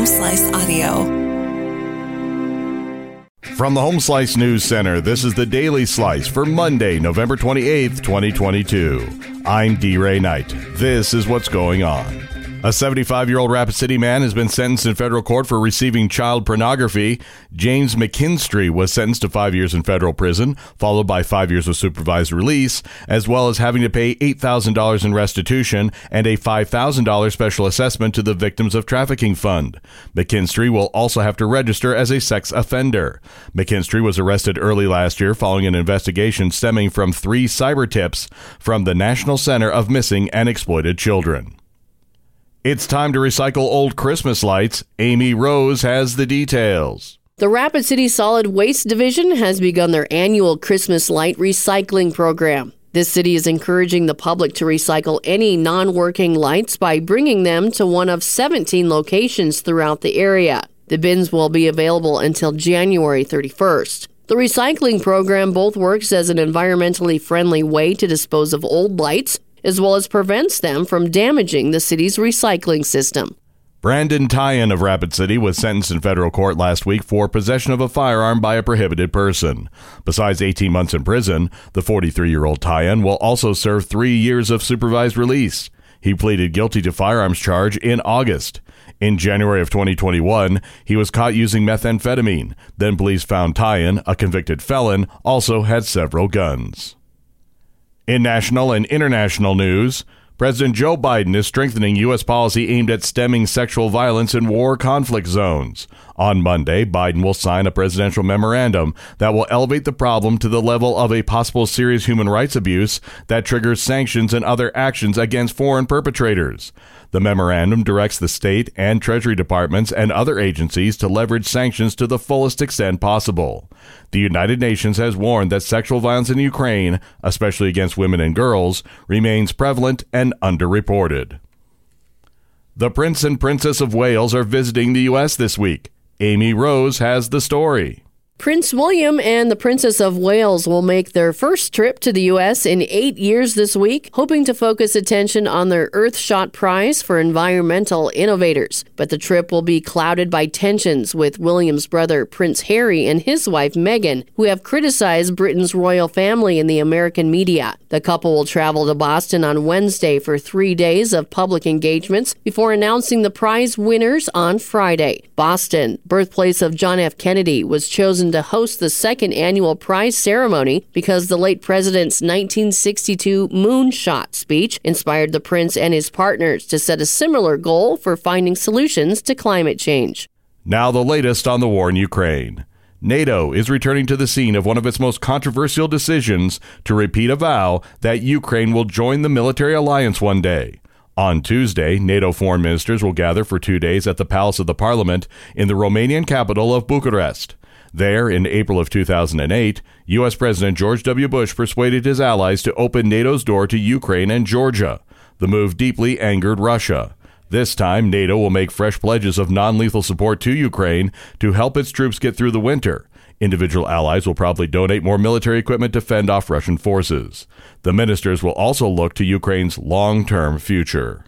Home Slice Audio. From the Home Slice News Center, this is the Daily Slice for Monday, November 28th, 2022. I'm D. Ray Knight. This is what's going on. A 75 year old Rapid City man has been sentenced in federal court for receiving child pornography. James McKinstry was sentenced to five years in federal prison, followed by five years of supervised release, as well as having to pay $8,000 in restitution and a $5,000 special assessment to the Victims of Trafficking Fund. McKinstry will also have to register as a sex offender. McKinstry was arrested early last year following an investigation stemming from three cyber tips from the National Center of Missing and Exploited Children. It's time to recycle old Christmas lights. Amy Rose has the details. The Rapid City Solid Waste Division has begun their annual Christmas light recycling program. This city is encouraging the public to recycle any non working lights by bringing them to one of 17 locations throughout the area. The bins will be available until January 31st. The recycling program both works as an environmentally friendly way to dispose of old lights as well as prevents them from damaging the city's recycling system. Brandon Tyan of Rapid City was sentenced in federal court last week for possession of a firearm by a prohibited person. Besides 18 months in prison, the 43 year old Tyan will also serve three years of supervised release. He pleaded guilty to firearms charge in August. In January of 2021, he was caught using methamphetamine. Then police found Tyan, a convicted felon, also had several guns. In national and international news, President Joe Biden is strengthening U.S. policy aimed at stemming sexual violence in war conflict zones. On Monday, Biden will sign a presidential memorandum that will elevate the problem to the level of a possible serious human rights abuse that triggers sanctions and other actions against foreign perpetrators. The memorandum directs the state and Treasury departments and other agencies to leverage sanctions to the fullest extent possible. The United Nations has warned that sexual violence in Ukraine, especially against women and girls, remains prevalent and underreported. The Prince and Princess of Wales are visiting the U.S. this week. Amy Rose has the story. Prince William and the Princess of Wales will make their first trip to the U.S. in eight years this week, hoping to focus attention on their Earthshot Prize for environmental innovators. But the trip will be clouded by tensions with William's brother Prince Harry and his wife Meghan, who have criticized Britain's royal family in the American media. The couple will travel to Boston on Wednesday for three days of public engagements before announcing the prize winners on Friday. Boston, birthplace of John F. Kennedy, was chosen to host the second annual prize ceremony because the late president's 1962 moonshot speech inspired the prince and his partners to set a similar goal for finding solutions to climate change. Now, the latest on the war in Ukraine. NATO is returning to the scene of one of its most controversial decisions to repeat a vow that Ukraine will join the military alliance one day. On Tuesday, NATO foreign ministers will gather for two days at the Palace of the Parliament in the Romanian capital of Bucharest. There, in April of 2008, U.S. President George W. Bush persuaded his allies to open NATO's door to Ukraine and Georgia. The move deeply angered Russia. This time, NATO will make fresh pledges of non lethal support to Ukraine to help its troops get through the winter. Individual allies will probably donate more military equipment to fend off Russian forces. The ministers will also look to Ukraine's long term future.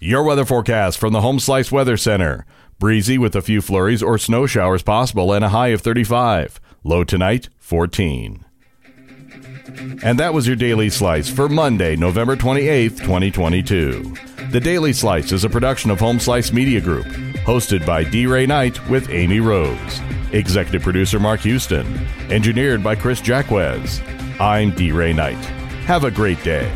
Your weather forecast from the Home Slice Weather Center. Breezy with a few flurries or snow showers possible and a high of 35. Low tonight, 14. And that was your Daily Slice for Monday, November 28th, 2022. The Daily Slice is a production of Home Slice Media Group, hosted by D. Ray Knight with Amy Rose. Executive producer Mark Houston. Engineered by Chris Jacquez. I'm D. Ray Knight. Have a great day.